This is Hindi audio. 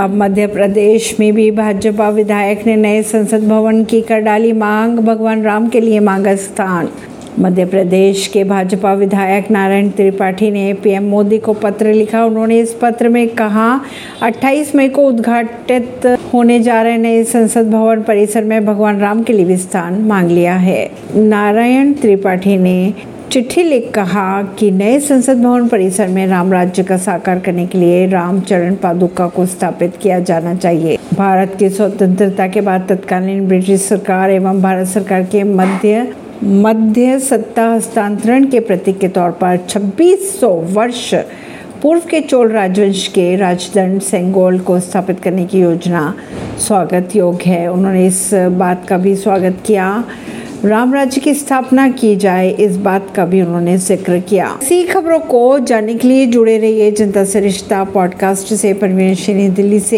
अब मध्य प्रदेश में भी भाजपा विधायक ने नए संसद भवन की कर डाली मांग, भगवान राम के लिए मांगा स्थान। मध्य प्रदेश के भाजपा विधायक नारायण त्रिपाठी ने पीएम मोदी को पत्र लिखा। उन्होंने इस पत्र में कहा 28 मई को उद्घाटित होने जा रहे नए संसद भवन परिसर में भगवान राम के लिए भी स्थान मांग लिया है। नारायण त्रिपाठी ने चिट्ठी लिख कहा कि नए संसद भवन परिसर में राम राज्य का साकार करने के लिए रामचरण पादुका को स्थापित किया जाना चाहिए। भारत की स्वतंत्रता के बाद तत्कालीन ब्रिटिश सरकार एवं भारत सरकार के मध्य मध्य सत्ता हस्तांतरण के प्रतीक के तौर पर 2600 वर्ष पूर्व के चोल राजवंश के राजदंड सेंगोल को स्थापित करने की योजना स्वागत योग्य है। उन्होंने इस बात का भी स्वागत किया। राम राज्य की स्थापना की जाए, इस बात का भी उन्होंने ज़िक्र किया। इसी खबरों को जानने के लिए जुड़े रहिए जनता से रिश्ता पॉडकास्ट से, परवीन दिल्ली से।